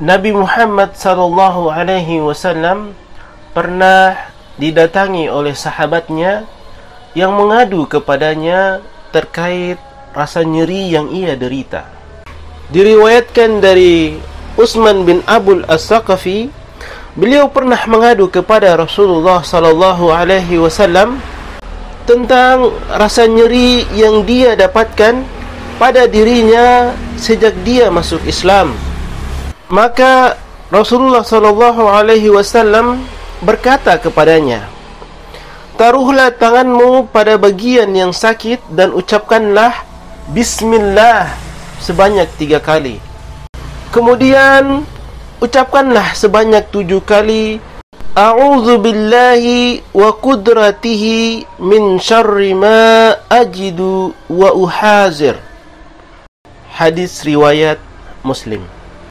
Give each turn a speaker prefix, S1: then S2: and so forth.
S1: Nabi Muhammad sallallahu alaihi wasallam pernah didatangi oleh sahabatnya yang mengadu kepadanya terkait rasa nyeri yang ia derita. Diriwayatkan dari Utsman bin Abdul As-Saqafi, beliau pernah mengadu kepada Rasulullah sallallahu alaihi wasallam tentang rasa nyeri yang dia dapatkan pada dirinya sejak dia masuk Islam Maka Rasulullah sallallahu alaihi wasallam berkata kepadanya, "Taruhlah tanganmu pada bagian yang sakit dan ucapkanlah bismillah sebanyak tiga kali. Kemudian ucapkanlah sebanyak tujuh kali A'udzu billahi wa qudratihi min syarri ma ajidu wa uhazir. Hadis riwayat Muslim.